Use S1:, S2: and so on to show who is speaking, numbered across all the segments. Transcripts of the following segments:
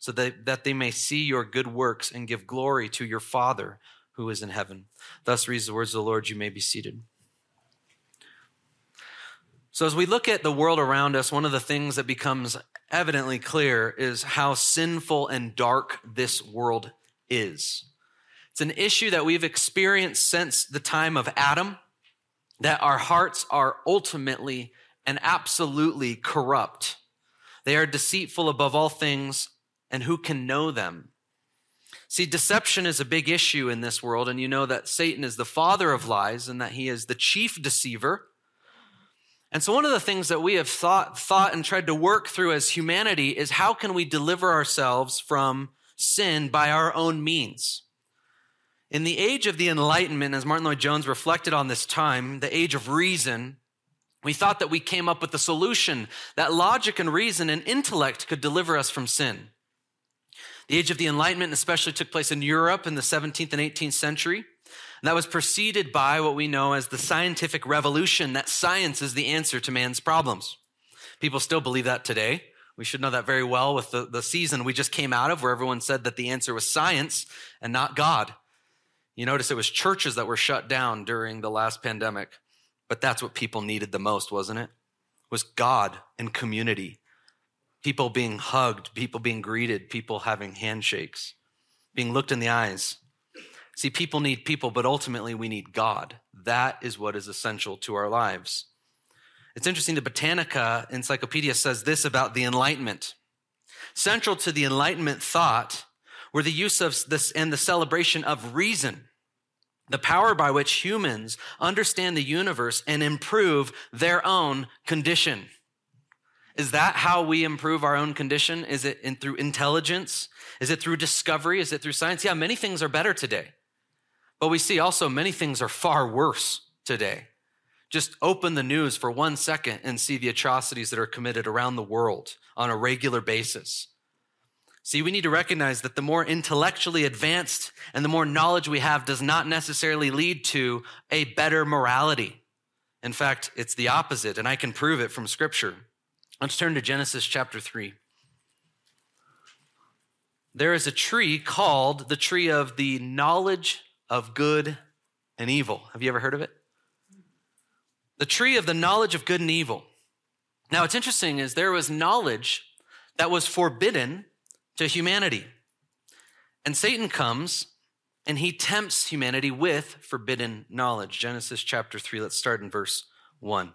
S1: so that, that they may see your good works and give glory to your Father who is in heaven. Thus reads the words of the Lord. You may be seated. So, as we look at the world around us, one of the things that becomes evidently clear is how sinful and dark this world is. It's an issue that we've experienced since the time of Adam, that our hearts are ultimately and absolutely corrupt. They are deceitful above all things, and who can know them? See, deception is a big issue in this world, and you know that Satan is the father of lies and that he is the chief deceiver. And so one of the things that we have thought, thought and tried to work through as humanity is how can we deliver ourselves from sin by our own means? In the age of the Enlightenment, as Martyn Lloyd-Jones reflected on this time, the age of reason, we thought that we came up with a solution that logic and reason and intellect could deliver us from sin. The age of the Enlightenment especially took place in Europe in the 17th and 18th century. And that was preceded by what we know as the scientific revolution, that science is the answer to man's problems. People still believe that today. We should know that very well with the, the season we just came out of, where everyone said that the answer was science and not God. You notice it was churches that were shut down during the last pandemic, but that's what people needed the most, wasn't it? Was God and community. People being hugged, people being greeted, people having handshakes, being looked in the eyes. See, people need people, but ultimately we need God. That is what is essential to our lives. It's interesting, the Britannica Encyclopedia says this about the Enlightenment. Central to the Enlightenment thought were the use of this and the celebration of reason, the power by which humans understand the universe and improve their own condition. Is that how we improve our own condition? Is it in, through intelligence? Is it through discovery? Is it through science? Yeah, many things are better today. But we see also many things are far worse today. Just open the news for one second and see the atrocities that are committed around the world on a regular basis. See, we need to recognize that the more intellectually advanced and the more knowledge we have does not necessarily lead to a better morality. In fact, it's the opposite, and I can prove it from Scripture. Let's turn to Genesis chapter 3. There is a tree called the tree of the knowledge of good and evil. Have you ever heard of it? The tree of the knowledge of good and evil. Now, what's interesting is there was knowledge that was forbidden to humanity. And Satan comes and he tempts humanity with forbidden knowledge. Genesis chapter 3, let's start in verse 1.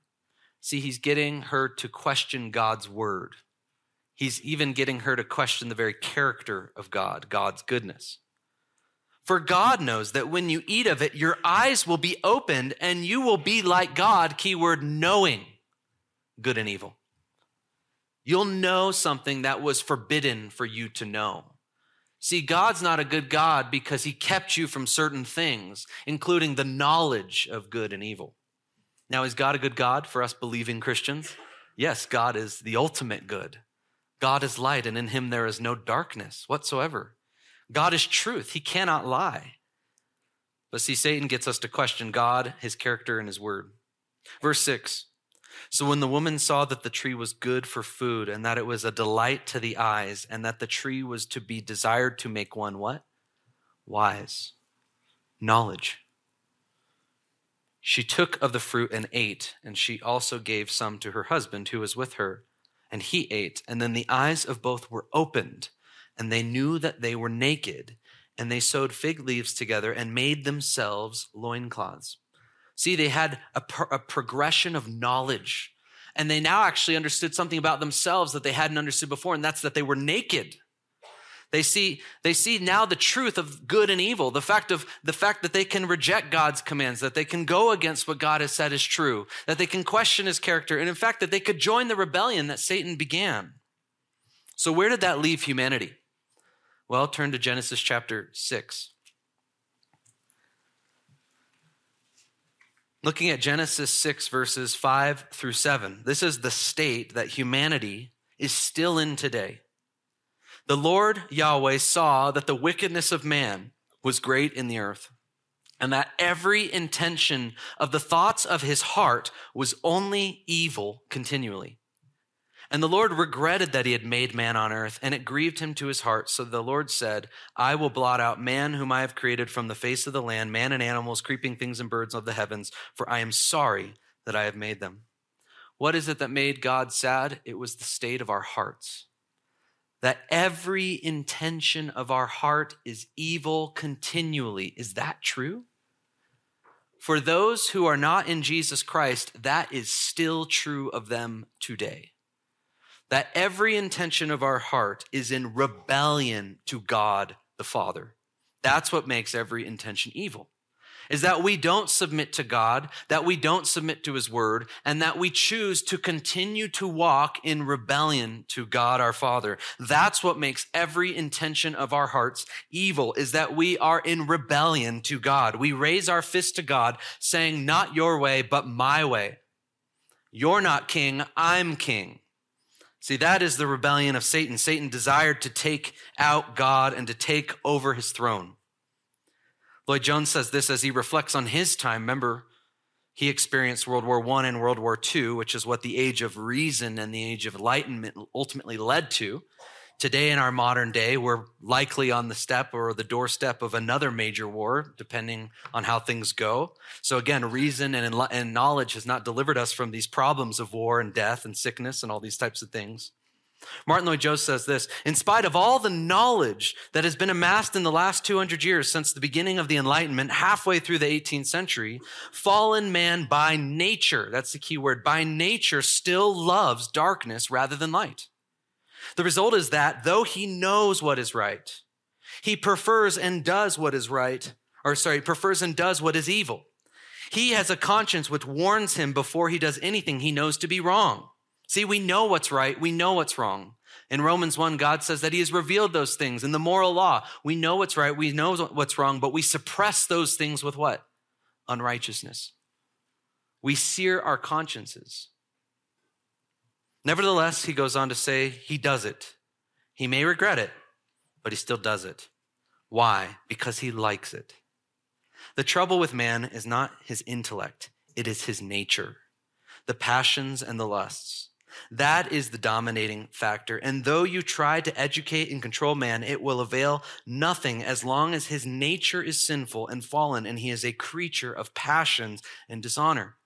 S1: See, he's getting her to question God's word. He's even getting her to question the very character of God, God's goodness. For God knows that when you eat of it, your eyes will be opened and you will be like God, keyword knowing good and evil. You'll know something that was forbidden for you to know. See, God's not a good God because he kept you from certain things, including the knowledge of good and evil. Now, is God a good God for us believing Christians? Yes, God is the ultimate good. God is light, and in him there is no darkness whatsoever. God is truth. He cannot lie. But see, Satan gets us to question God, his character, and his word. Verse 6 So when the woman saw that the tree was good for food, and that it was a delight to the eyes, and that the tree was to be desired to make one what? Wise. Knowledge. She took of the fruit and ate, and she also gave some to her husband who was with her and he ate. And then the eyes of both were opened, and they knew that they were naked, and they sewed fig leaves together and made themselves loincloths. See, they had a, pro- a progression of knowledge, and they now actually understood something about themselves that they hadn't understood before, and that's that they were naked. They see, they see now the truth of good and evil, the fact of the fact that they can reject God's commands, that they can go against what God has said is true, that they can question his character, and in fact, that they could join the rebellion that Satan began. So, where did that leave humanity? Well, turn to Genesis chapter 6. Looking at Genesis 6, verses 5 through 7, this is the state that humanity is still in today. The Lord Yahweh saw that the wickedness of man was great in the earth, and that every intention of the thoughts of his heart was only evil continually. And the Lord regretted that he had made man on earth, and it grieved him to his heart. So the Lord said, I will blot out man whom I have created from the face of the land, man and animals, creeping things and birds of the heavens, for I am sorry that I have made them. What is it that made God sad? It was the state of our hearts. That every intention of our heart is evil continually. Is that true? For those who are not in Jesus Christ, that is still true of them today that every intention of our heart is in rebellion to God the Father. That's what makes every intention evil. Is that we don't submit to God, that we don't submit to His Word, and that we choose to continue to walk in rebellion to God our Father. That's what makes every intention of our hearts evil, is that we are in rebellion to God. We raise our fist to God, saying, Not your way, but my way. You're not king, I'm king. See, that is the rebellion of Satan. Satan desired to take out God and to take over his throne. Lloyd Jones says this as he reflects on his time. Remember, he experienced World War I and World War II, which is what the age of reason and the age of enlightenment ultimately led to. Today, in our modern day, we're likely on the step or the doorstep of another major war, depending on how things go. So, again, reason and, and knowledge has not delivered us from these problems of war and death and sickness and all these types of things. Martyn Lloyd-Jones says this In spite of all the knowledge that has been amassed in the last 200 years since the beginning of the Enlightenment, halfway through the 18th century, fallen man by nature, that's the key word, by nature still loves darkness rather than light. The result is that though he knows what is right, he prefers and does what is right, or sorry, prefers and does what is evil. He has a conscience which warns him before he does anything he knows to be wrong. See, we know what's right, we know what's wrong. In Romans 1, God says that He has revealed those things in the moral law. We know what's right, we know what's wrong, but we suppress those things with what? Unrighteousness. We sear our consciences. Nevertheless, he goes on to say he does it. He may regret it, but he still does it. Why? Because he likes it. The trouble with man is not his intellect, it is his nature, the passions and the lusts. That is the dominating factor. And though you try to educate and control man, it will avail nothing as long as his nature is sinful and fallen and he is a creature of passions and dishonor.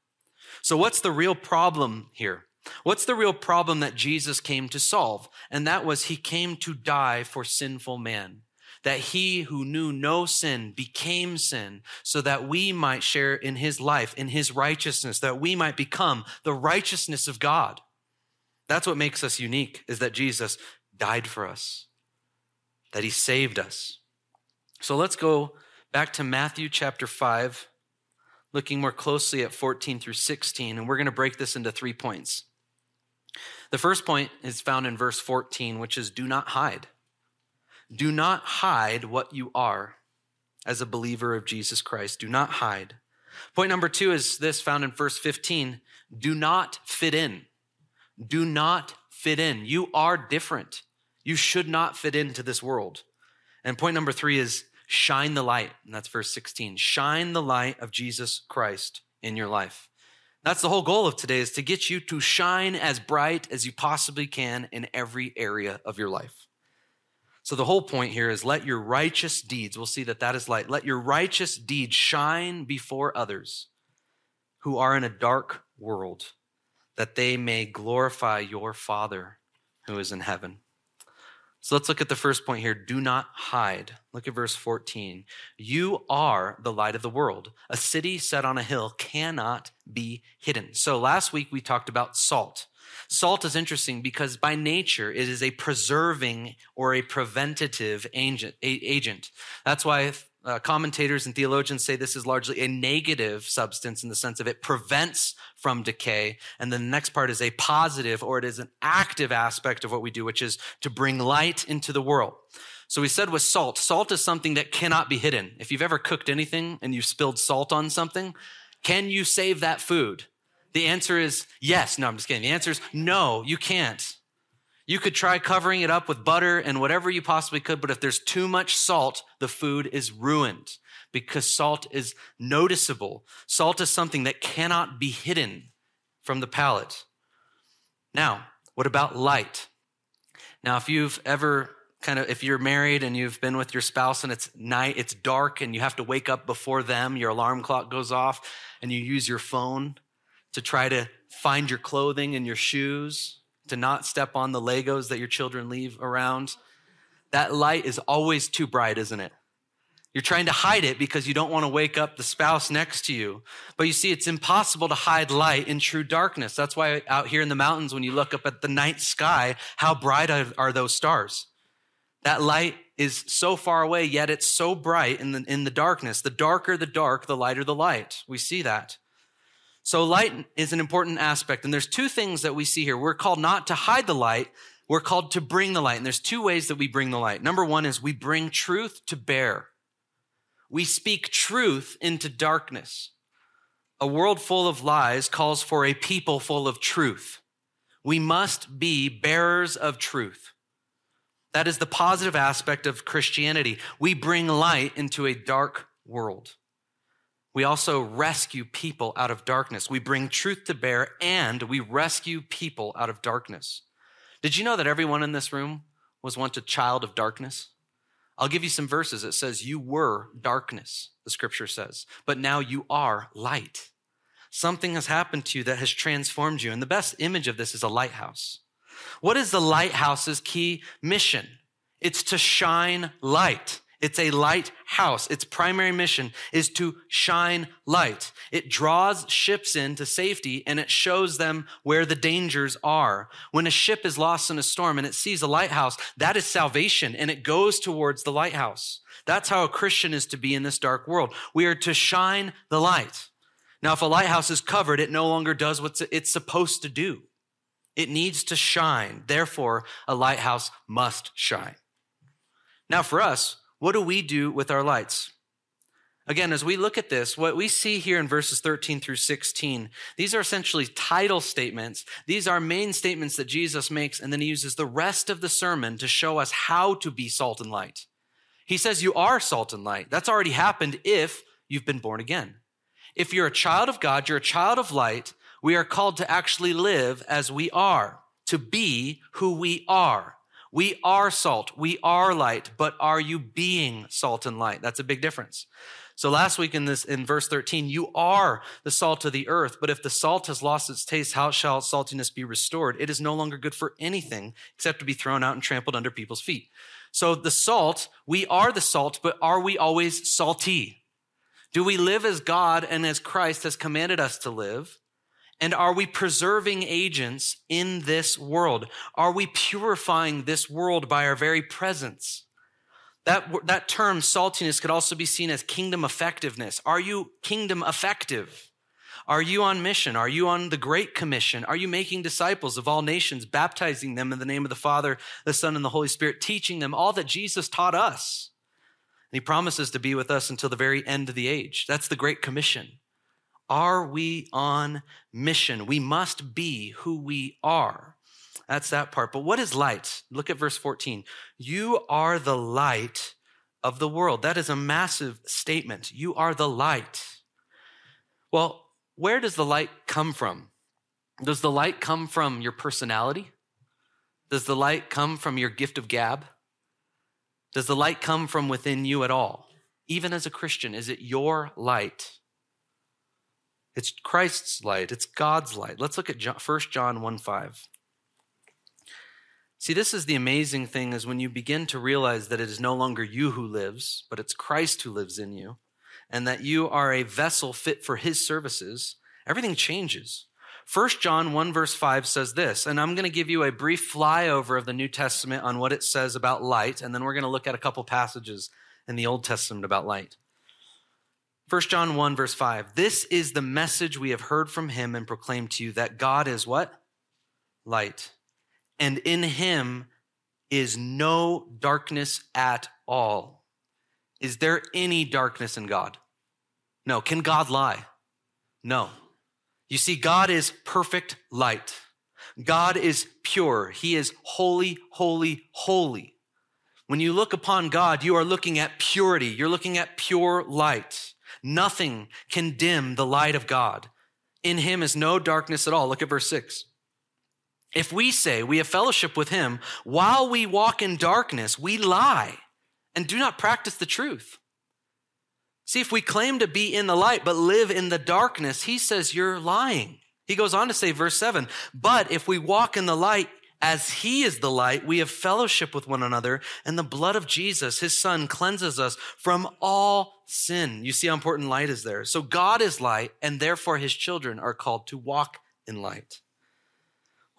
S1: So, what's the real problem here? What's the real problem that Jesus came to solve? And that was he came to die for sinful man. That he who knew no sin became sin so that we might share in his life, in his righteousness, that we might become the righteousness of God. That's what makes us unique is that Jesus died for us, that he saved us. So let's go back to Matthew chapter 5, looking more closely at 14 through 16, and we're going to break this into three points. The first point is found in verse 14, which is do not hide. Do not hide what you are as a believer of Jesus Christ. Do not hide. Point number two is this found in verse 15 do not fit in. Do not fit in. You are different. You should not fit into this world. And point number three is shine the light. And that's verse 16. Shine the light of Jesus Christ in your life. That's the whole goal of today is to get you to shine as bright as you possibly can in every area of your life. So the whole point here is let your righteous deeds, we'll see that that is light, let your righteous deeds shine before others who are in a dark world, that they may glorify your Father who is in heaven. So let's look at the first point here. Do not hide. Look at verse 14. You are the light of the world. A city set on a hill cannot be hidden. So last week we talked about salt. Salt is interesting because by nature it is a preserving or a preventative agent. That's why uh, commentators and theologians say this is largely a negative substance in the sense of it prevents from decay. And then the next part is a positive or it is an active aspect of what we do, which is to bring light into the world. So we said with salt, salt is something that cannot be hidden. If you've ever cooked anything and you've spilled salt on something, can you save that food? The answer is yes. No, I'm just kidding. The answer is no, you can't. You could try covering it up with butter and whatever you possibly could, but if there's too much salt, the food is ruined because salt is noticeable. Salt is something that cannot be hidden from the palate. Now, what about light? Now, if you've ever kind of, if you're married and you've been with your spouse and it's night, it's dark and you have to wake up before them, your alarm clock goes off and you use your phone to try to find your clothing and your shoes to not step on the Legos that your children leave around. That light is always too bright, isn't it? You're trying to hide it because you don't want to wake up the spouse next to you. But you see, it's impossible to hide light in true darkness. That's why out here in the mountains, when you look up at the night sky, how bright are those stars? That light is so far away, yet it's so bright in the, in the darkness. The darker the dark, the lighter the light. We see that. So light is an important aspect. And there's two things that we see here. We're called not to hide the light. We're called to bring the light. And there's two ways that we bring the light. Number one is we bring truth to bear. We speak truth into darkness. A world full of lies calls for a people full of truth. We must be bearers of truth. That is the positive aspect of Christianity. We bring light into a dark world. We also rescue people out of darkness. We bring truth to bear and we rescue people out of darkness. Did you know that everyone in this room was once a child of darkness? I'll give you some verses. It says, You were darkness, the scripture says, but now you are light. Something has happened to you that has transformed you. And the best image of this is a lighthouse. What is the lighthouse's key mission? It's to shine light. It's a lighthouse. Its primary mission is to shine light. It draws ships into safety and it shows them where the dangers are. When a ship is lost in a storm and it sees a lighthouse, that is salvation and it goes towards the lighthouse. That's how a Christian is to be in this dark world. We are to shine the light. Now, if a lighthouse is covered, it no longer does what it's supposed to do. It needs to shine. Therefore, a lighthouse must shine. Now, for us, what do we do with our lights? Again, as we look at this, what we see here in verses 13 through 16, these are essentially title statements. These are main statements that Jesus makes, and then he uses the rest of the sermon to show us how to be salt and light. He says, You are salt and light. That's already happened if you've been born again. If you're a child of God, you're a child of light, we are called to actually live as we are, to be who we are. We are salt. We are light, but are you being salt and light? That's a big difference. So last week in this, in verse 13, you are the salt of the earth, but if the salt has lost its taste, how shall saltiness be restored? It is no longer good for anything except to be thrown out and trampled under people's feet. So the salt, we are the salt, but are we always salty? Do we live as God and as Christ has commanded us to live? And are we preserving agents in this world? Are we purifying this world by our very presence? That, that term, saltiness, could also be seen as kingdom effectiveness. Are you kingdom effective? Are you on mission? Are you on the Great Commission? Are you making disciples of all nations, baptizing them in the name of the Father, the Son, and the Holy Spirit, teaching them all that Jesus taught us? And he promises to be with us until the very end of the age. That's the Great Commission. Are we on mission? We must be who we are. That's that part. But what is light? Look at verse 14. You are the light of the world. That is a massive statement. You are the light. Well, where does the light come from? Does the light come from your personality? Does the light come from your gift of gab? Does the light come from within you at all? Even as a Christian, is it your light? It's Christ's light, it's God's light. Let's look at 1 John 1 5. See, this is the amazing thing is when you begin to realize that it is no longer you who lives, but it's Christ who lives in you, and that you are a vessel fit for his services, everything changes. 1 John 1 verse 5 says this, and I'm going to give you a brief flyover of the New Testament on what it says about light, and then we're going to look at a couple passages in the Old Testament about light. 1 John 1 verse 5. This is the message we have heard from him and proclaimed to you that God is what? Light. And in him is no darkness at all. Is there any darkness in God? No. Can God lie? No. You see, God is perfect light. God is pure. He is holy, holy, holy. When you look upon God, you are looking at purity. You're looking at pure light. Nothing can dim the light of God. In him is no darkness at all. Look at verse 6. If we say we have fellowship with him while we walk in darkness, we lie and do not practice the truth. See, if we claim to be in the light but live in the darkness, he says you're lying. He goes on to say, verse 7 But if we walk in the light as he is the light, we have fellowship with one another, and the blood of Jesus, his son, cleanses us from all sin. You see how important light is there. So God is light, and therefore his children are called to walk in light.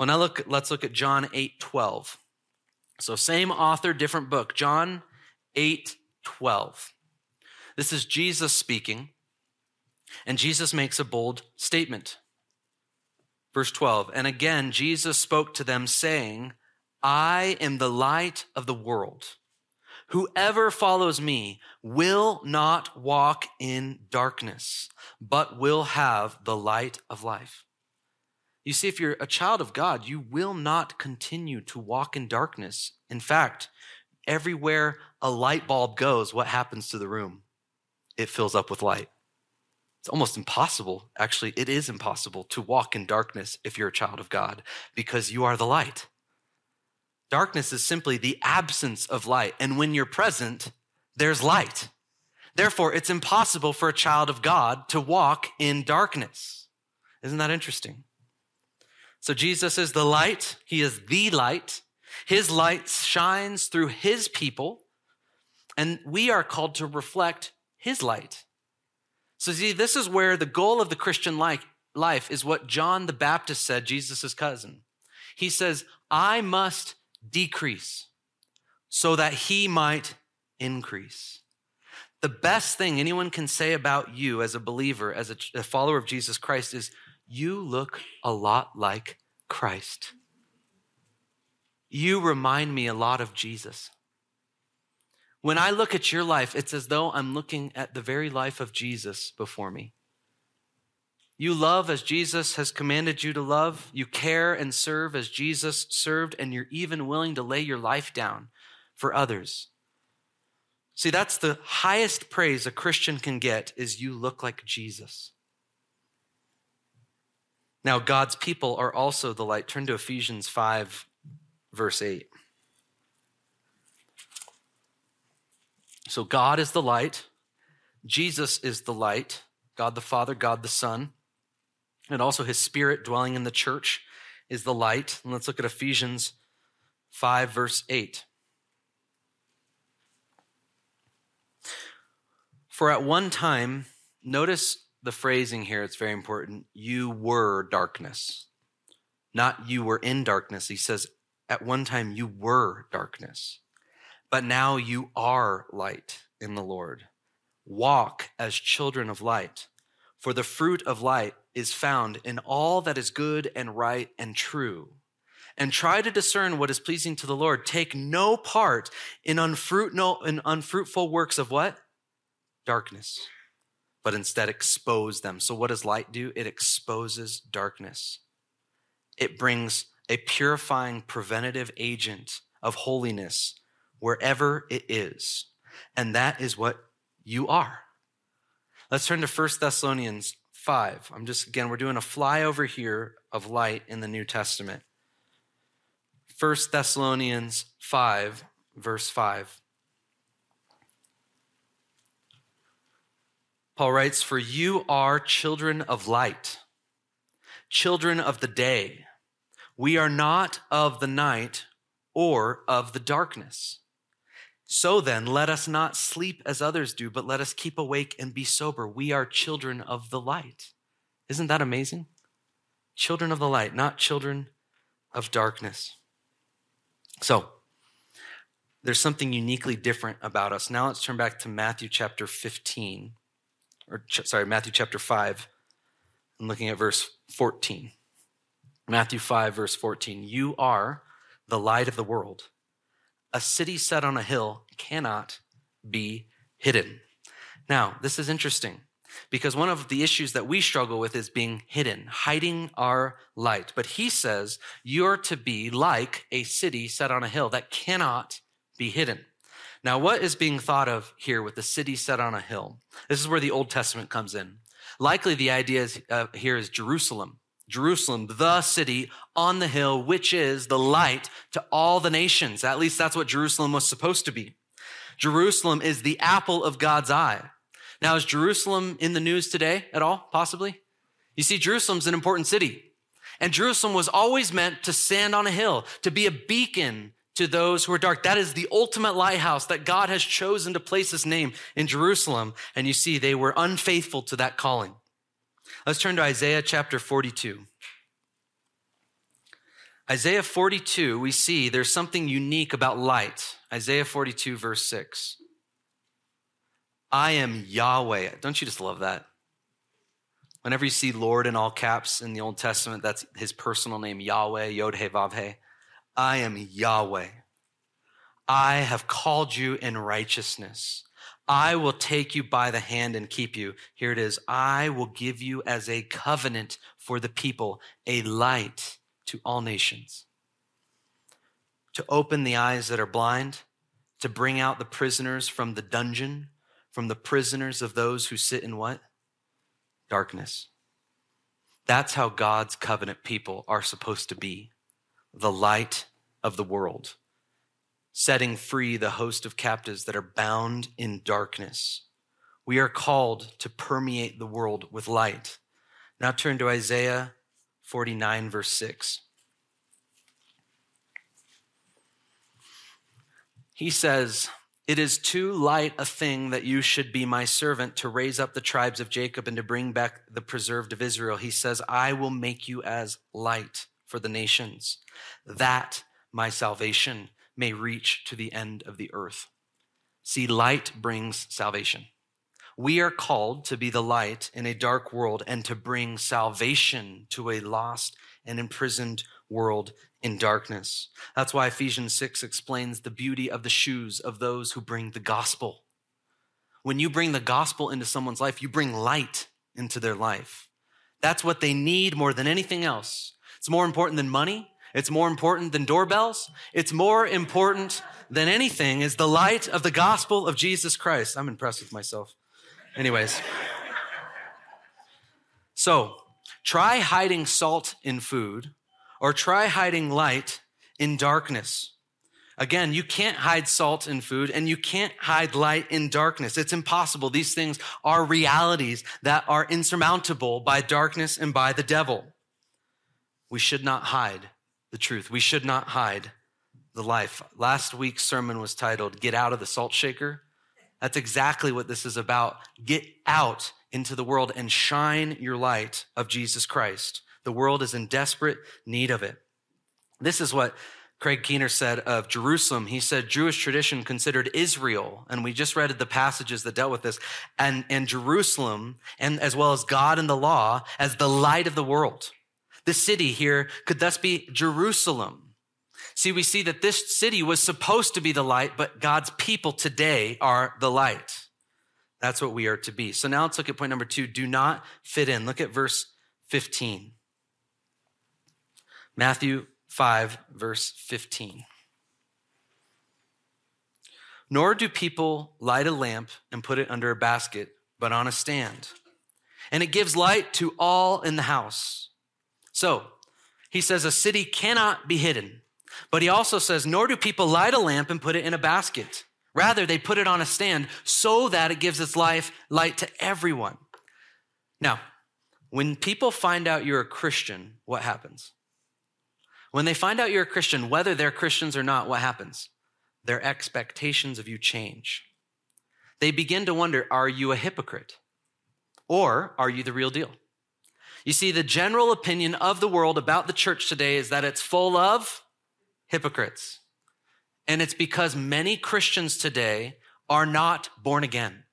S1: Well, now look, let's look at John 8 12. So, same author, different book. John 8 12. This is Jesus speaking, and Jesus makes a bold statement. Verse 12, and again, Jesus spoke to them, saying, I am the light of the world. Whoever follows me will not walk in darkness, but will have the light of life. You see, if you're a child of God, you will not continue to walk in darkness. In fact, everywhere a light bulb goes, what happens to the room? it fills up with light. It's almost impossible. Actually, it is impossible to walk in darkness if you're a child of God because you are the light. Darkness is simply the absence of light. And when you're present, there's light. Therefore, it's impossible for a child of God to walk in darkness. Isn't that interesting? So Jesus is the light. He is the light. His light shines through his people. And we are called to reflect his light. So, see, this is where the goal of the Christian life is what John the Baptist said, Jesus' cousin. He says, I must decrease so that he might increase. The best thing anyone can say about you as a believer, as a, a follower of Jesus Christ, is you look a lot like Christ. You remind me a lot of Jesus. When I look at your life, it's as though I'm looking at the very life of Jesus before me. You love as Jesus has commanded you to love. You care and serve as Jesus served, and you're even willing to lay your life down for others. See, that's the highest praise a Christian can get is you look like Jesus. Now, God's people are also the light. Turn to Ephesians 5, verse 8. So God is the light, Jesus is the light, God the Father, God the Son, and also his Spirit dwelling in the church is the light. And let's look at Ephesians 5, verse 8. For at one time, notice the phrasing here, it's very important. You were darkness, not you were in darkness. He says, at one time, you were darkness but now you are light in the Lord. Walk as children of light, for the fruit of light is found in all that is good and right and true. And try to discern what is pleasing to the Lord. Take no part in, unfruitful works of what? Darkness, but instead expose them. So, what does light do? It exposes darkness. It brings a purifying preventative agent of holiness wherever it is. And that is what you are. Let's turn to 1 Thessalonians 5. I'm just, again, we're doing a flyover here of light in the New Testament. 1 Thessalonians 5, verse 5. Paul writes, For you are children of light, children of the day. We are not of the night or of the darkness. So then, let us not sleep as others do, but let us keep awake and be sober. We are children of the light. Isn't that amazing? Children of the light, not children of darkness. So, there's something uniquely different about us. Now let's turn back to Matthew chapter 15, or ch- sorry, Matthew chapter 5, and looking at verse 14. Matthew 5, verse 14. You are the light of the world. A city set on a hill cannot be hidden. Now, this is interesting because one of the issues that we struggle with is being hidden, hiding our light. But he says you're to be like a city set on a hill that cannot be hidden. Now, what is being thought of here with the city set on a hill? This is where the Old Testament comes in. Likely the idea is, uh, here is Jerusalem. Jerusalem, the city on the hill, which is the light to all the nations. At least that's what Jerusalem was supposed to be. Jerusalem is the apple of God's eye. Now, is Jerusalem in the news today at all, possibly? You see, Jerusalem's an important city. And Jerusalem was always meant to stand on a hill, to be a beacon to those who are dark. That is the ultimate lighthouse that God has chosen to place his name in Jerusalem. And you see, they were unfaithful to that calling. Let's turn to Isaiah chapter 42. Isaiah 42, we see there's something unique about light. Isaiah 42, verse 6. I am Yahweh. Don't you just love that? Whenever you see Lord in all caps in the Old Testament, that's his personal name, Yahweh, Yod He Vav He. I am Yahweh. I have called you in righteousness. I will take you by the hand and keep you. Here it is. I will give you as a covenant for the people, a light to all nations. To open the eyes that are blind, to bring out the prisoners from the dungeon, from the prisoners of those who sit in what? Darkness. That's how God's covenant people are supposed to be the light of the world setting free the host of captives that are bound in darkness. We are called to permeate the world with light. Now turn to Isaiah 49, verse 6. He says, It is too light a thing that you should be my servant to raise up the tribes of Jacob and to bring back the preserved of Israel. He says, I will make you as light for the nations, that my salvation may reach to the end of the earth. See, light brings salvation. We are called to be the light in a dark world and to bring salvation to a lost and imprisoned world in darkness. That's why Ephesians 6 explains the beauty of the shoes of those who bring the gospel. When you bring the gospel into someone's life, you bring light into their life. That's what they need more than anything else. It's more important than money. It's more important than doorbells. It's more important than anything is the light of the gospel of Jesus Christ. I'm impressed with myself. Anyways. So try hiding salt in food or try hiding light in darkness. Again, you can't hide salt in food and you can't hide light in darkness. It's impossible. These things are realities that are insurmountable by darkness and by the devil. We should not hide the truth. We should not hide the life. Last week's sermon was titled Get Out of the Salt Shaker. That's exactly what this is about. Get out into the world and shine your light of Jesus Christ. The world is in desperate need of it. This is what Craig Keener said of Jerusalem. He said Jewish tradition considered Israel, and we just read the passages that dealt with this, and, and Jerusalem, and as well as God and the law, as the light of the world. The city here could thus be Jerusalem. See, we see that this city was supposed to be the light, but God's people today are the light. That's what we are to be. So now let's look at point number two. Do not fit in. Look at verse 15. Matthew 5, verse 15. Nor do people light a lamp and put it under a basket, but on a stand. And it gives light to all in the house. So he says a city cannot be hidden. But he also says, nor do people light a lamp and put it in a basket. Rather, they put it on a stand so that it gives its life light to everyone. Now, when people find out you're a Christian, what happens? When they find out you're a Christian, whether they're Christians or not, what happens? Their expectations of you change. They begin to wonder are you a hypocrite? Or are you the real deal? You see, the general opinion of the world about the church today is that it's full of hypocrites. And it's because many Christians today are not born again.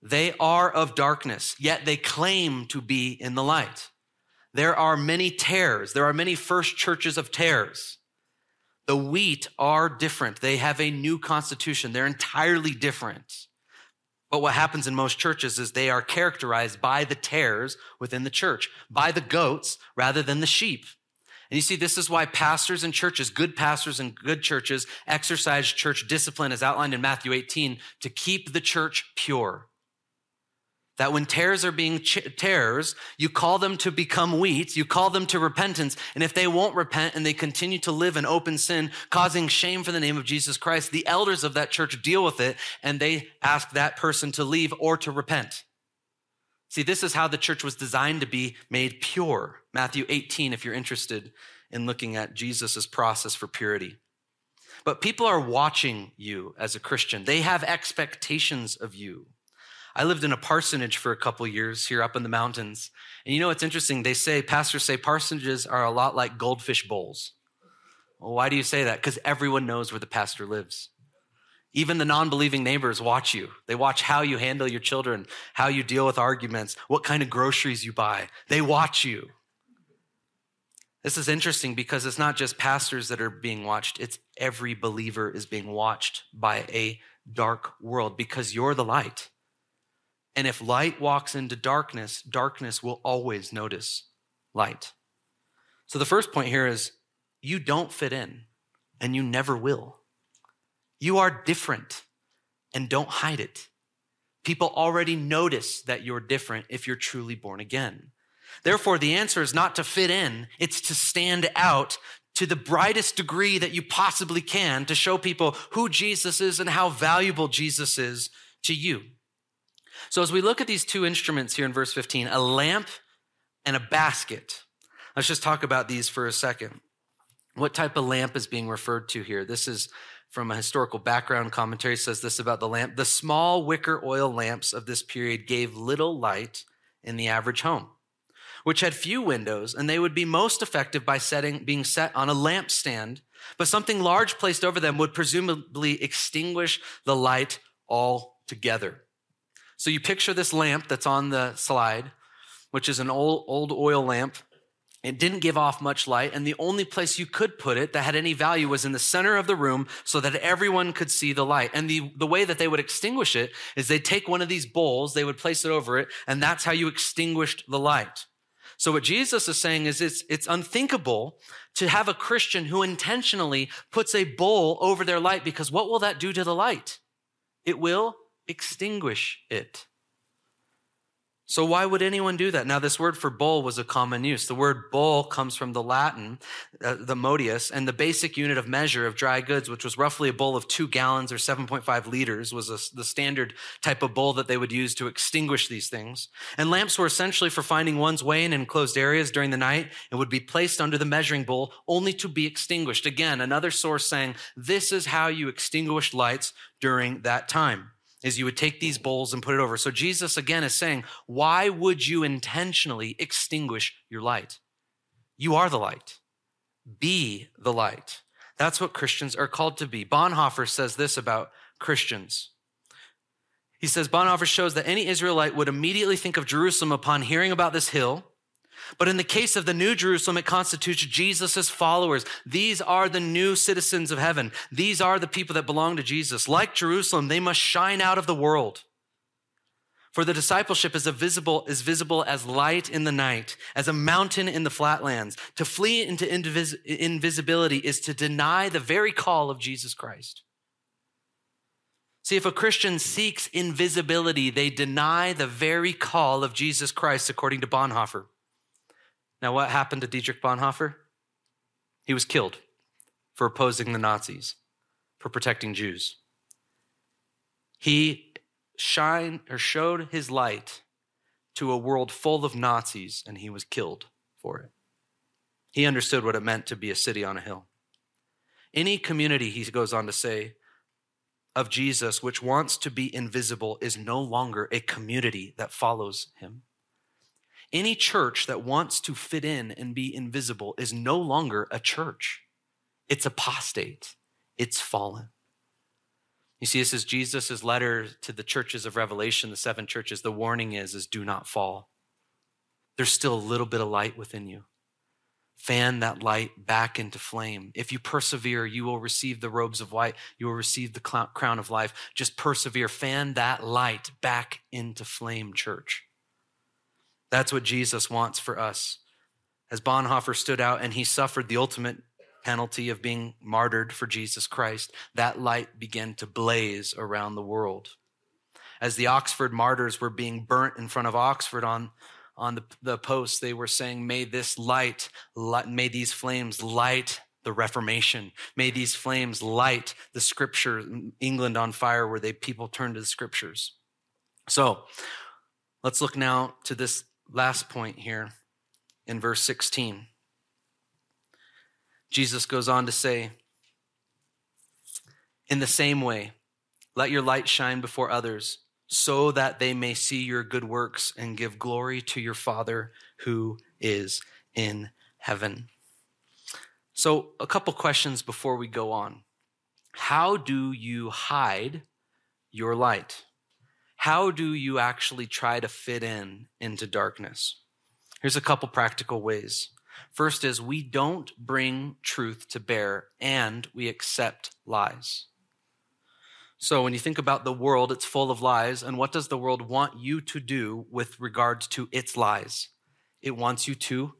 S1: They are of darkness, yet they claim to be in the light. There are many tares. There are many first churches of tares. The wheat are different. They have a new constitution. They're entirely different. But what happens in most churches is they are characterized by the tares within the church, by the goats rather than the sheep. And you see, this is why pastors and churches, good pastors and good churches, exercise church discipline as outlined in Matthew 18 to keep the church pure. That when tares are being ch- tares, you call them to become wheat, you call them to repentance. And if they won't repent and they continue to live in open sin, causing shame for the name of Jesus Christ, the elders of that church deal with it and they ask that person to leave or to repent. See, this is how the church was designed to be made pure. Matthew 18, if you're interested in looking at Jesus' process for purity. But people are watching you as a Christian, they have expectations of you. I lived in a parsonage for a couple years here up in the mountains. And you know what's interesting? They say, pastors say parsonages are a lot like goldfish bowls. Well, why do you say that? Because everyone knows where the pastor lives. Even the non believing neighbors watch you. They watch how you handle your children, how you deal with arguments, what kind of groceries you buy. They watch you. This is interesting because it's not just pastors that are being watched, it's every believer is being watched by a dark world because you're the light. And if light walks into darkness, darkness will always notice light. So the first point here is you don't fit in, and you never will. You are different, and don't hide it. People already notice that you're different if you're truly born again. Therefore, the answer is not to fit in, it's to stand out to the brightest degree that you possibly can to show people who Jesus is and how valuable Jesus is to you. So, as we look at these two instruments here in verse 15, a lamp and a basket, let's just talk about these for a second. What type of lamp is being referred to here? This is from a historical background commentary says this about the lamp. The small wicker oil lamps of this period gave little light in the average home, which had few windows, and they would be most effective by setting, being set on a lampstand, but something large placed over them would presumably extinguish the light altogether. So you picture this lamp that's on the slide, which is an old, old oil lamp. It didn't give off much light, and the only place you could put it that had any value was in the center of the room so that everyone could see the light. And the, the way that they would extinguish it is they'd take one of these bowls, they would place it over it, and that's how you extinguished the light. So what Jesus is saying is it's, it's unthinkable to have a Christian who intentionally puts a bowl over their light because what will that do to the light? It will extinguish it. So, why would anyone do that? Now, this word for bowl was a common use. The word bowl comes from the Latin, uh, the modius, and the basic unit of measure of dry goods, which was roughly a bowl of two gallons or 7.5 liters, was a, the standard type of bowl that they would use to extinguish these things. And lamps were essentially for finding one's way in enclosed areas during the night and would be placed under the measuring bowl only to be extinguished. Again, another source saying this is how you extinguished lights during that time is you would take these bowls and put it over. So Jesus again is saying, why would you intentionally extinguish your light? You are the light. Be the light. That's what Christians are called to be. Bonhoeffer says this about Christians. He says Bonhoeffer shows that any Israelite would immediately think of Jerusalem upon hearing about this hill but in the case of the New Jerusalem, it constitutes Jesus' followers. These are the new citizens of heaven. These are the people that belong to Jesus. Like Jerusalem, they must shine out of the world. For the discipleship is visible, is visible as light in the night, as a mountain in the flatlands. To flee into invis- invisibility is to deny the very call of Jesus Christ. See, if a Christian seeks invisibility, they deny the very call of Jesus Christ, according to Bonhoeffer. Now, what happened to Dietrich Bonhoeffer? He was killed for opposing the Nazis, for protecting Jews. He shined or showed his light to a world full of Nazis, and he was killed for it. He understood what it meant to be a city on a hill. Any community, he goes on to say, of Jesus, which wants to be invisible, is no longer a community that follows him. Any church that wants to fit in and be invisible is no longer a church. It's apostate, it's fallen. You see, this is Jesus' letter to the churches of Revelation, the seven churches. The warning is, is do not fall. There's still a little bit of light within you. Fan that light back into flame. If you persevere, you will receive the robes of white. You will receive the crown of life. Just persevere. Fan that light back into flame, church. That's what Jesus wants for us. As Bonhoeffer stood out and he suffered the ultimate penalty of being martyred for Jesus Christ, that light began to blaze around the world. As the Oxford martyrs were being burnt in front of Oxford on on the, the post, they were saying, May this light, light, may these flames light the Reformation. May these flames light the scripture, England on fire, where they people turn to the scriptures. So let's look now to this last point here in verse 16. Jesus goes on to say, In the same way, let your light shine before others so that they may see your good works and give glory to your Father who is in heaven. So, a couple questions before we go on. How do you hide your light? How do you actually try to fit in into darkness? Here's a couple practical ways. First is we don't bring truth to bear and we accept lies. So when you think about the world, it's full of lies. And what does the world want you to do with regards to its lies? It wants you to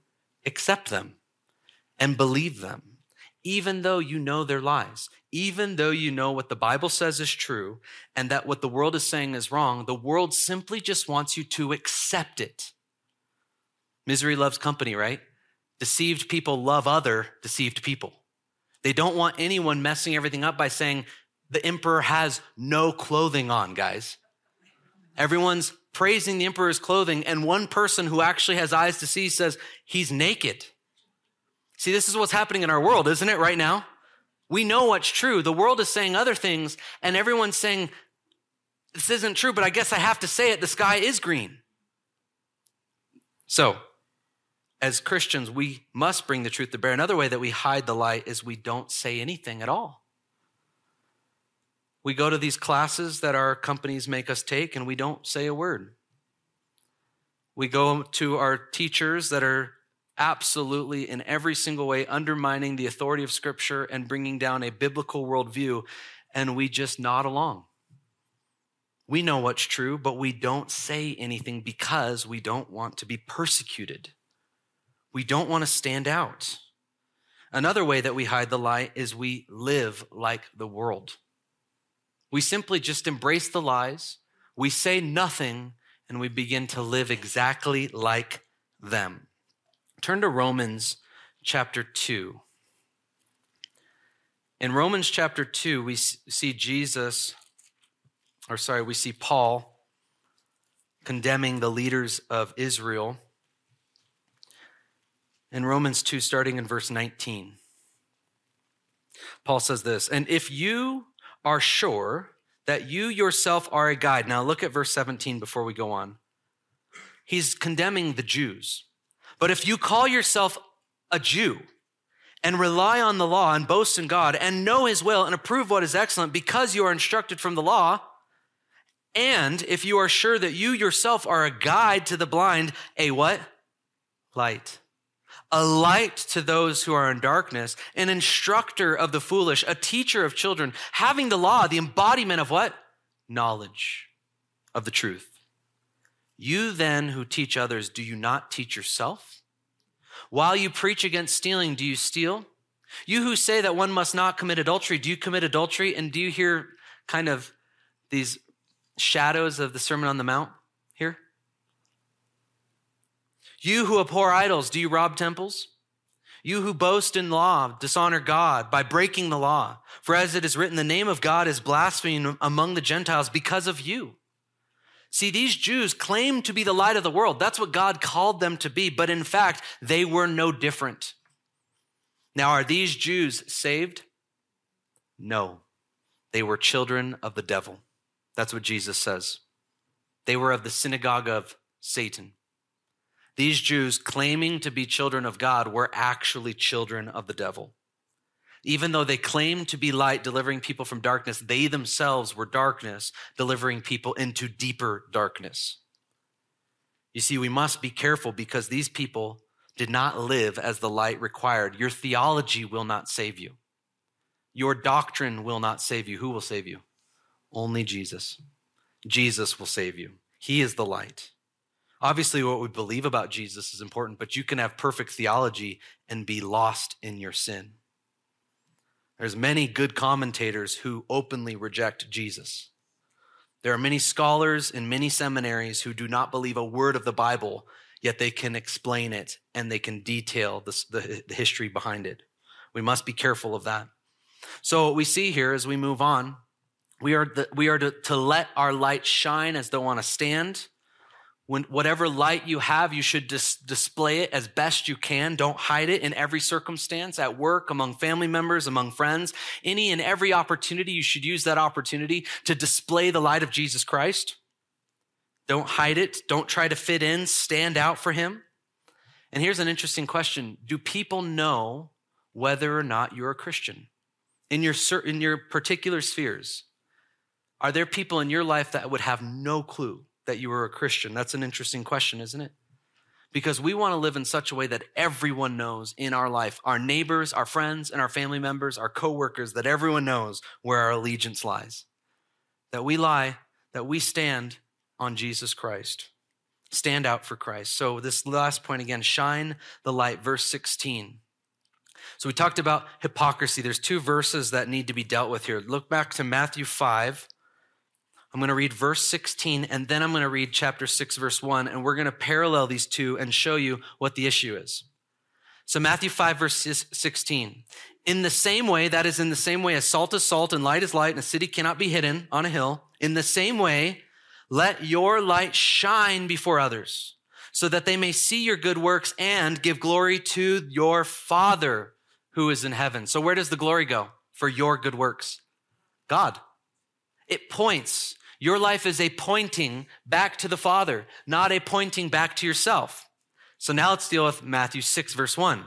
S1: accept them and believe them, even though you know they're lies, even though you know what the Bible says is true and that what the world is saying is wrong, the world simply just wants you to accept it. Misery loves company, right? Deceived people love other deceived people. They don't want anyone messing everything up by saying, the emperor has no clothing on, guys. Everyone's praising the emperor's clothing, and one person who actually has eyes to see says he's naked. See, this is what's happening in our world, isn't it, right now? We know what's true. The world is saying other things, and everyone's saying, This isn't true, but I guess I have to say it. The sky is green. So, as Christians, we must bring the truth to bear. Another way that we hide the light is we don't say anything at all. We go to these classes that our companies make us take and we don't say a word. We go to our teachers that are absolutely in every single way undermining the authority of Scripture and bringing down a biblical worldview, and we just nod along. We know what's true, but we don't say anything because we don't want to be persecuted. We don't want to stand out. Another way that we hide the lie is we live like the world. We simply just embrace the lies, we say nothing, and we begin to live exactly like them. Turn to Romans chapter 2. In Romans chapter 2, we see Jesus, or sorry, we see Paul condemning the leaders of Israel. In Romans 2, starting in verse 19, Paul says this And if you are sure that you yourself are a guide. Now look at verse 17 before we go on. He's condemning the Jews. But if you call yourself a Jew and rely on the law and boast in God and know his will and approve what is excellent because you are instructed from the law, and if you are sure that you yourself are a guide to the blind, a what? Light a light to those who are in darkness, an instructor of the foolish, a teacher of children, having the law, the embodiment of what? Knowledge of the truth. You then who teach others, do you not teach yourself? While you preach against stealing, do you steal? You who say that one must not commit adultery, do you commit adultery? And do you hear kind of these shadows of the Sermon on the Mount here? You who abhor idols, do you rob temples? You who boast in law, dishonor God by breaking the law. For as it is written, the name of God is blasphemed among the Gentiles because of you. See, these Jews claim to be the light of the world. That's what God called them to be. But in fact, they were no different. Now, are these Jews saved? No. They were children of the devil. That's what Jesus says. They were of the synagogue of Satan. These Jews, claiming to be children of God, were actually children of the devil. Even though they claimed to be light, delivering people from darkness, they themselves were darkness, delivering people into deeper darkness. You see, we must be careful because these people did not live as the light required. Your theology will not save you. Your doctrine will not save you. Who will save you? Only Jesus. Jesus will save you. He is the light. Obviously, what we believe about Jesus is important, but you can have perfect theology and be lost in your sin. There's many good commentators who openly reject Jesus. There are many scholars in many seminaries who do not believe a word of the Bible, yet they can explain it and they can detail the, the, the history behind it. We must be careful of that. So, what we see here as we move on, we are, the, we are to, to let our light shine as though on a stand when whatever light you have, you should dis- display it as best you can. Don't hide it in every circumstance, at work, among family members, among friends. Any and every opportunity, you should use that opportunity to display the light of Jesus Christ. Don't hide it. Don't try to fit in. Stand out for him. And here's an interesting question Do people know whether or not you're a Christian in your, in your particular spheres? Are there people in your life that would have no clue? That you were a Christian? That's an interesting question, isn't it? Because we want to live in such a way that everyone knows in our life, our neighbors, our friends, and our family members, our coworkers, that everyone knows where our allegiance lies. That we lie, that we stand on Jesus Christ. Stand out for Christ. So, this last point again shine the light, verse 16. So, we talked about hypocrisy. There's two verses that need to be dealt with here. Look back to Matthew 5, I'm going to read verse 16 and then I'm going to read chapter 6, verse 1, and we're going to parallel these two and show you what the issue is. So, Matthew 5, verse 16. In the same way, that is in the same way as salt is salt and light is light, and a city cannot be hidden on a hill. In the same way, let your light shine before others, so that they may see your good works and give glory to your Father who is in heaven. So, where does the glory go for your good works? God. It points your life is a pointing back to the Father, not a pointing back to yourself. So now let's deal with Matthew 6, verse 1.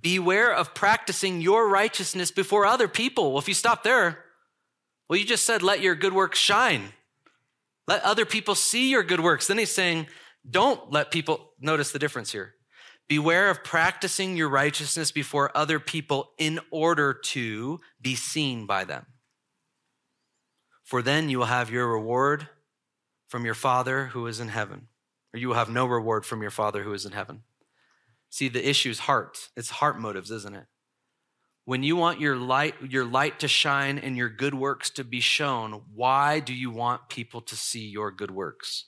S1: Beware of practicing your righteousness before other people. Well, if you stop there, well, you just said, let your good works shine. Let other people see your good works. Then he's saying, don't let people notice the difference here. Beware of practicing your righteousness before other people in order to be seen by them for then you will have your reward from your Father who is in heaven, or you will have no reward from your Father who is in heaven. See, the issue is heart. It's heart motives, isn't it? When you want your light, your light to shine and your good works to be shown, why do you want people to see your good works?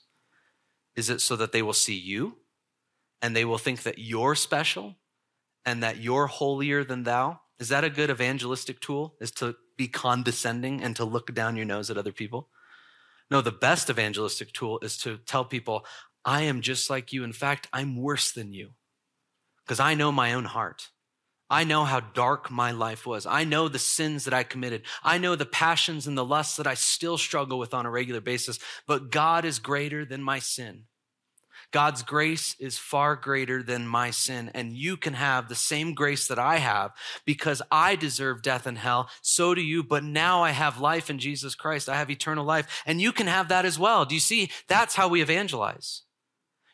S1: Is it so that they will see you and they will think that you're special and that you're holier than thou? Is that a good evangelistic tool? Is to be condescending and to look down your nose at other people. No, the best evangelistic tool is to tell people, I am just like you. In fact, I'm worse than you because I know my own heart. I know how dark my life was. I know the sins that I committed. I know the passions and the lusts that I still struggle with on a regular basis, but God is greater than my sin. God's grace is far greater than my sin. And you can have the same grace that I have because I deserve death and hell. So do you. But now I have life in Jesus Christ. I have eternal life. And you can have that as well. Do you see? That's how we evangelize.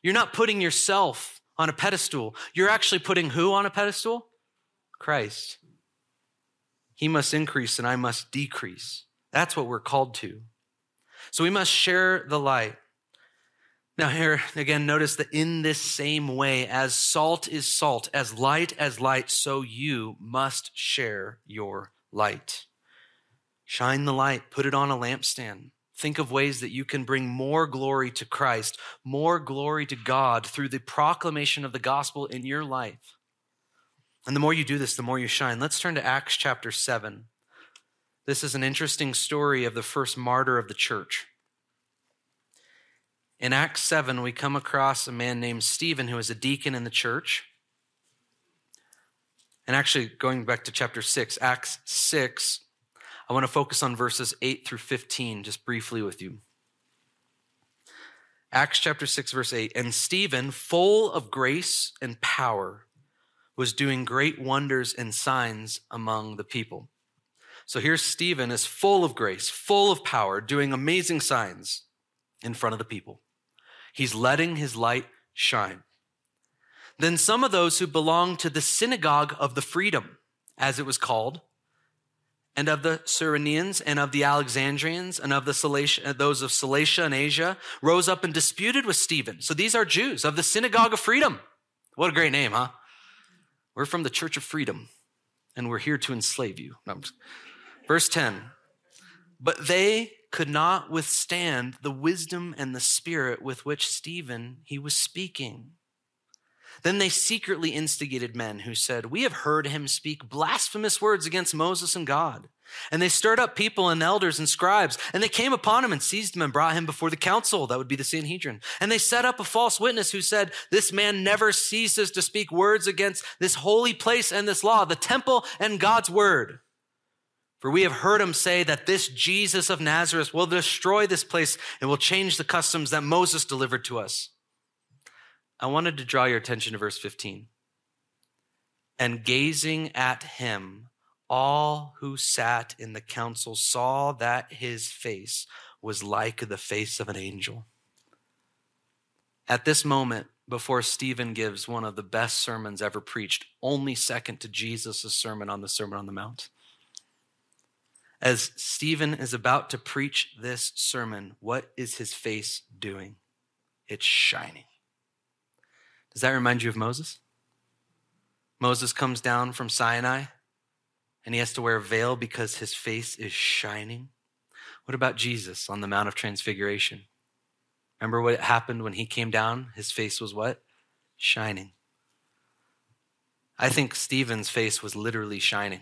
S1: You're not putting yourself on a pedestal. You're actually putting who on a pedestal? Christ. He must increase and I must decrease. That's what we're called to. So we must share the light. Now, here again, notice that in this same way, as salt is salt, as light as light, so you must share your light. Shine the light, put it on a lampstand. Think of ways that you can bring more glory to Christ, more glory to God through the proclamation of the gospel in your life. And the more you do this, the more you shine. Let's turn to Acts chapter 7. This is an interesting story of the first martyr of the church. In Acts 7, we come across a man named Stephen who is a deacon in the church. And actually, going back to chapter 6, Acts 6, I want to focus on verses 8 through 15 just briefly with you. Acts chapter 6, verse 8. And Stephen, full of grace and power, was doing great wonders and signs among the people. So here's Stephen is full of grace, full of power, doing amazing signs in front of the people. He's letting his light shine. Then some of those who belonged to the synagogue of the freedom, as it was called, and of the Cyrenians and of the Alexandrians and of the Cilicia, uh, those of Cilicia and Asia rose up and disputed with Stephen. So these are Jews of the synagogue of freedom. What a great name, huh? We're from the church of freedom and we're here to enslave you. No, Verse 10 But they could not withstand the wisdom and the spirit with which Stephen he was speaking. Then they secretly instigated men who said, We have heard him speak blasphemous words against Moses and God. And they stirred up people and elders and scribes, and they came upon him and seized him and brought him before the council. That would be the Sanhedrin. And they set up a false witness who said, This man never ceases to speak words against this holy place and this law, the temple and God's word. For we have heard him say that this Jesus of Nazareth will destroy this place and will change the customs that Moses delivered to us. I wanted to draw your attention to verse 15. And gazing at him, all who sat in the council saw that his face was like the face of an angel. At this moment, before Stephen gives one of the best sermons ever preached, only second to Jesus' sermon on the Sermon on the Mount, as Stephen is about to preach this sermon, what is his face doing? It's shining. Does that remind you of Moses? Moses comes down from Sinai and he has to wear a veil because his face is shining. What about Jesus on the Mount of Transfiguration? Remember what happened when he came down? His face was what? Shining. I think Stephen's face was literally shining.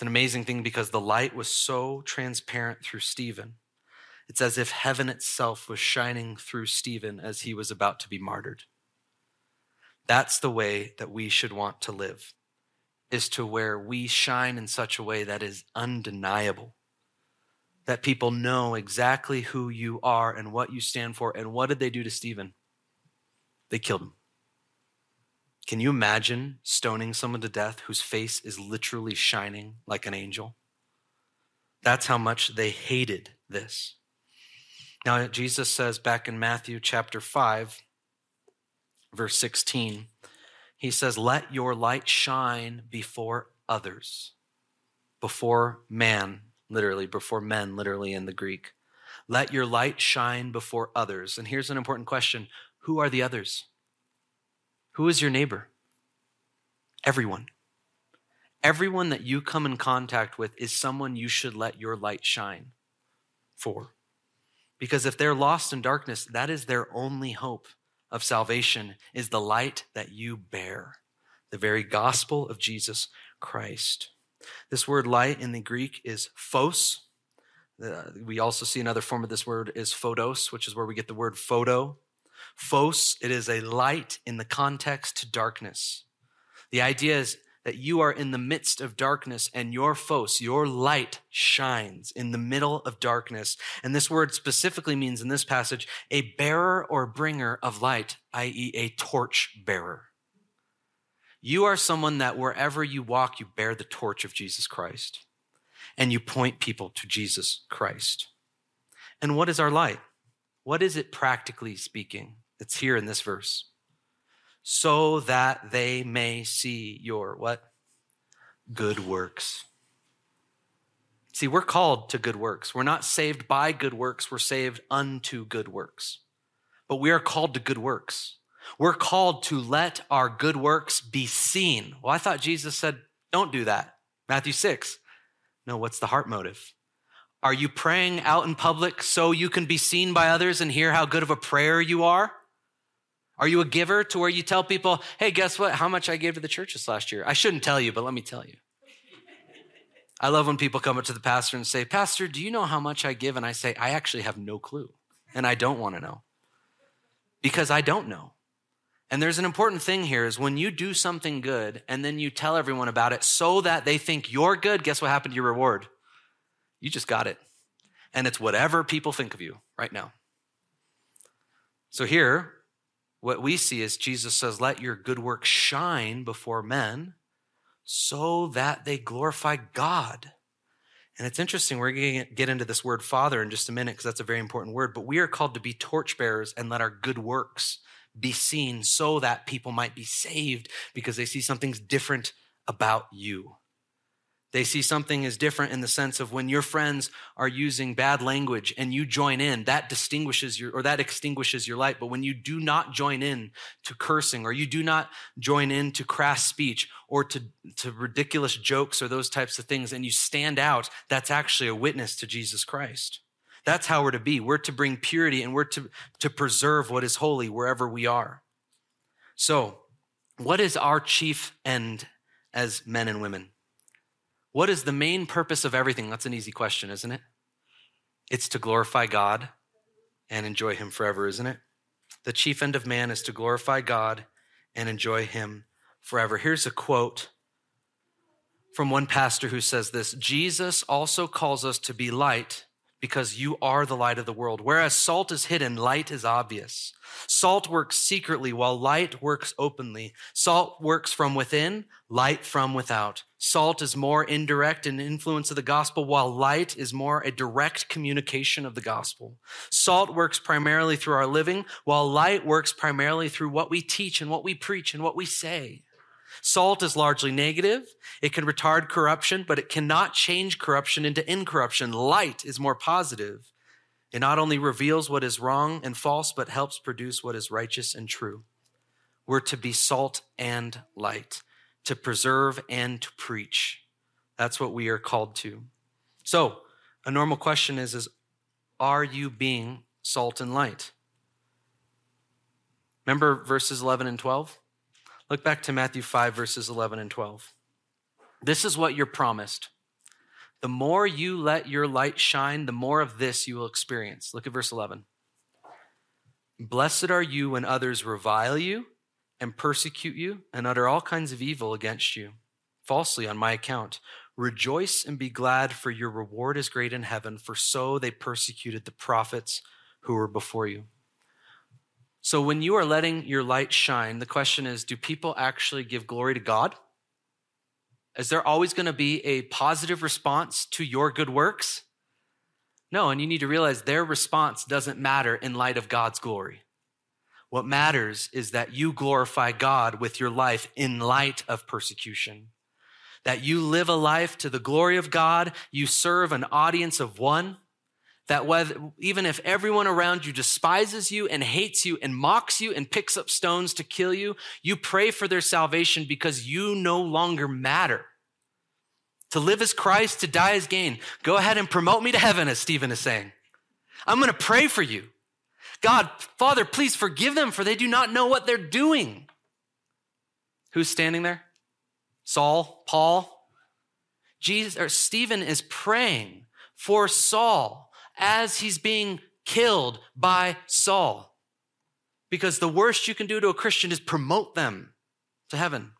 S1: It's an amazing thing because the light was so transparent through Stephen. It's as if heaven itself was shining through Stephen as he was about to be martyred. That's the way that we should want to live, is to where we shine in such a way that is undeniable. That people know exactly who you are and what you stand for. And what did they do to Stephen? They killed him. Can you imagine stoning someone to death whose face is literally shining like an angel? That's how much they hated this. Now, Jesus says back in Matthew chapter 5, verse 16, he says, Let your light shine before others, before man, literally, before men, literally in the Greek. Let your light shine before others. And here's an important question Who are the others? Who is your neighbor? Everyone. Everyone that you come in contact with is someone you should let your light shine for. Because if they're lost in darkness, that is their only hope of salvation is the light that you bear, the very gospel of Jesus Christ. This word light in the Greek is phos. Uh, we also see another form of this word is photos, which is where we get the word photo. Phos, it is a light in the context to darkness. The idea is that you are in the midst of darkness and your phos, your light shines in the middle of darkness. And this word specifically means in this passage, a bearer or bringer of light, i.e., a torch bearer. You are someone that wherever you walk, you bear the torch of Jesus Christ and you point people to Jesus Christ. And what is our light? What is it practically speaking? It's here in this verse so that they may see your what? Good works. See, we're called to good works. We're not saved by good works, we're saved unto good works. But we are called to good works. We're called to let our good works be seen. Well, I thought Jesus said, don't do that. Matthew 6. No, what's the heart motive? Are you praying out in public so you can be seen by others and hear how good of a prayer you are? Are you a giver to where you tell people, hey, guess what? How much I gave to the churches last year? I shouldn't tell you, but let me tell you. I love when people come up to the pastor and say, Pastor, do you know how much I give? And I say, I actually have no clue. And I don't want to know because I don't know. And there's an important thing here is when you do something good and then you tell everyone about it so that they think you're good, guess what happened to your reward? You just got it. And it's whatever people think of you right now. So here, what we see is Jesus says, Let your good work shine before men so that they glorify God. And it's interesting, we're going to get into this word father in just a minute because that's a very important word, but we are called to be torchbearers and let our good works be seen so that people might be saved because they see something's different about you. They see something as different in the sense of when your friends are using bad language and you join in, that distinguishes your, or that extinguishes your light. But when you do not join in to cursing or you do not join in to crass speech or to, to ridiculous jokes or those types of things and you stand out, that's actually a witness to Jesus Christ. That's how we're to be. We're to bring purity and we're to, to preserve what is holy wherever we are. So, what is our chief end as men and women? What is the main purpose of everything? That's an easy question, isn't it? It's to glorify God and enjoy Him forever, isn't it? The chief end of man is to glorify God and enjoy Him forever. Here's a quote from one pastor who says this Jesus also calls us to be light because you are the light of the world. Whereas salt is hidden, light is obvious. Salt works secretly while light works openly. Salt works from within, light from without. Salt is more indirect in influence of the gospel, while light is more a direct communication of the gospel. Salt works primarily through our living, while light works primarily through what we teach and what we preach and what we say. Salt is largely negative. It can retard corruption, but it cannot change corruption into incorruption. Light is more positive. It not only reveals what is wrong and false, but helps produce what is righteous and true. We're to be salt and light, to preserve and to preach. That's what we are called to. So, a normal question is, is are you being salt and light? Remember verses 11 and 12? Look back to Matthew 5, verses 11 and 12. This is what you're promised. The more you let your light shine, the more of this you will experience. Look at verse 11. Blessed are you when others revile you and persecute you and utter all kinds of evil against you, falsely on my account. Rejoice and be glad, for your reward is great in heaven, for so they persecuted the prophets who were before you. So when you are letting your light shine, the question is do people actually give glory to God? Is there always going to be a positive response to your good works? No, and you need to realize their response doesn't matter in light of God's glory. What matters is that you glorify God with your life in light of persecution. That you live a life to the glory of God, you serve an audience of one, that whether, even if everyone around you despises you and hates you and mocks you and picks up stones to kill you, you pray for their salvation because you no longer matter. To live as Christ, to die as gain. Go ahead and promote me to heaven, as Stephen is saying. I'm going to pray for you. God, Father, please forgive them, for they do not know what they're doing. Who's standing there? Saul, Paul. Jesus or Stephen is praying for Saul as he's being killed by Saul. Because the worst you can do to a Christian is promote them to heaven.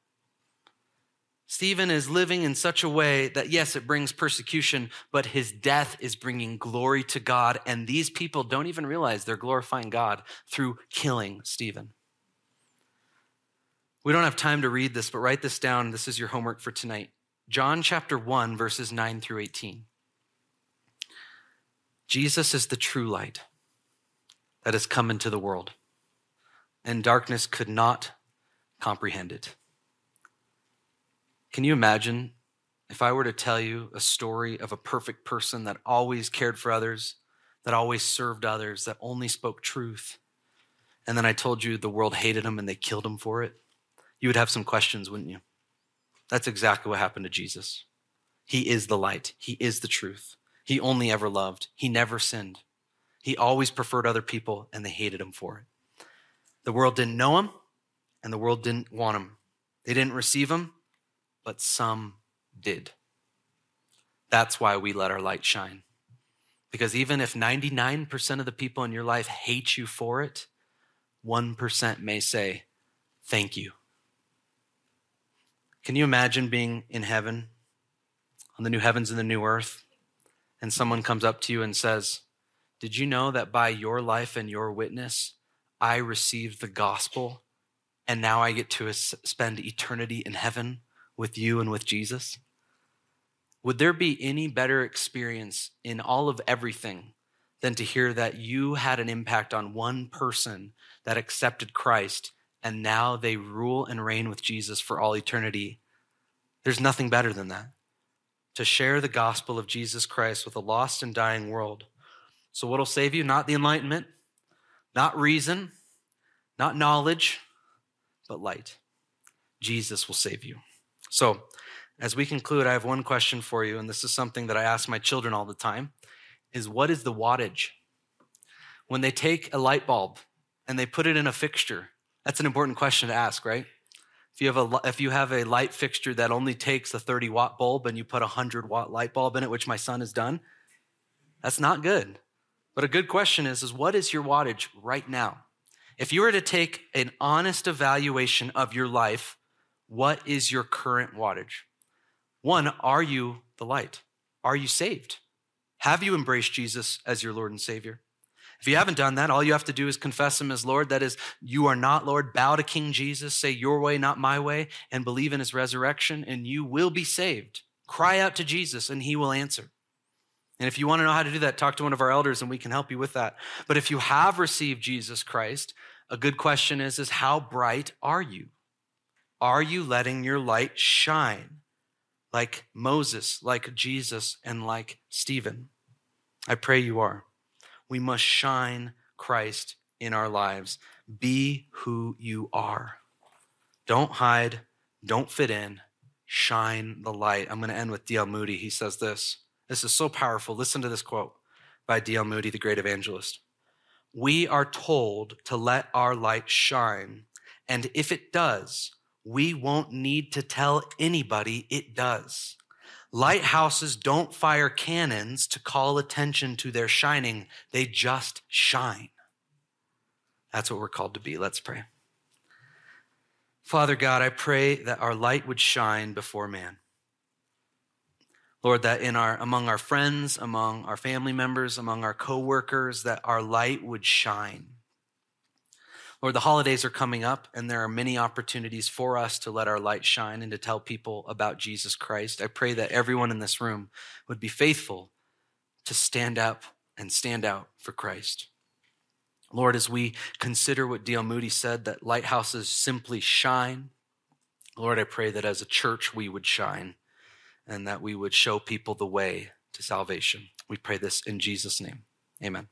S1: Stephen is living in such a way that, yes, it brings persecution, but his death is bringing glory to God. And these people don't even realize they're glorifying God through killing Stephen. We don't have time to read this, but write this down. This is your homework for tonight. John chapter 1, verses 9 through 18. Jesus is the true light that has come into the world, and darkness could not comprehend it. Can you imagine if I were to tell you a story of a perfect person that always cared for others, that always served others, that only spoke truth, and then I told you the world hated him and they killed him for it? You would have some questions, wouldn't you? That's exactly what happened to Jesus. He is the light, He is the truth. He only ever loved. He never sinned. He always preferred other people, and they hated him for it. The world didn't know him, and the world didn't want him. They didn't receive him, but some did. That's why we let our light shine. Because even if 99% of the people in your life hate you for it, 1% may say, thank you. Can you imagine being in heaven, on the new heavens and the new earth, and someone comes up to you and says, Did you know that by your life and your witness, I received the gospel, and now I get to spend eternity in heaven with you and with Jesus? Would there be any better experience in all of everything than to hear that you had an impact on one person that accepted Christ and now they rule and reign with Jesus for all eternity. There's nothing better than that. To share the gospel of Jesus Christ with a lost and dying world. So, what'll save you? Not the enlightenment, not reason, not knowledge, but light. Jesus will save you. So, as we conclude, I have one question for you, and this is something that I ask my children all the time is what is the wattage? When they take a light bulb and they put it in a fixture, that's an important question to ask, right? If you have a if you have a light fixture that only takes a 30 watt bulb and you put a 100 watt light bulb in it, which my son has done, that's not good. But a good question is is what is your wattage right now? If you were to take an honest evaluation of your life, what is your current wattage? One, are you the light? Are you saved? Have you embraced Jesus as your Lord and Savior? If you haven't done that, all you have to do is confess him as Lord. That is, you are not Lord. Bow to King Jesus, say your way, not my way, and believe in his resurrection, and you will be saved. Cry out to Jesus, and he will answer. And if you want to know how to do that, talk to one of our elders, and we can help you with that. But if you have received Jesus Christ, a good question is, is how bright are you? Are you letting your light shine like Moses, like Jesus, and like Stephen? I pray you are we must shine Christ in our lives. Be who you are. Don't hide, don't fit in, shine the light. I'm going to end with D.L. Moody. He says this. This is so powerful. Listen to this quote by D.L. Moody, the great evangelist. We are told to let our light shine, and if it does, we won't need to tell anybody it does. Lighthouses don't fire cannons to call attention to their shining, they just shine. That's what we're called to be. Let's pray. Father God, I pray that our light would shine before man. Lord, that in our among our friends, among our family members, among our coworkers, that our light would shine. Lord, the holidays are coming up, and there are many opportunities for us to let our light shine and to tell people about Jesus Christ. I pray that everyone in this room would be faithful to stand up and stand out for Christ. Lord, as we consider what D.L. Moody said, that lighthouses simply shine, Lord, I pray that as a church we would shine and that we would show people the way to salvation. We pray this in Jesus' name. Amen.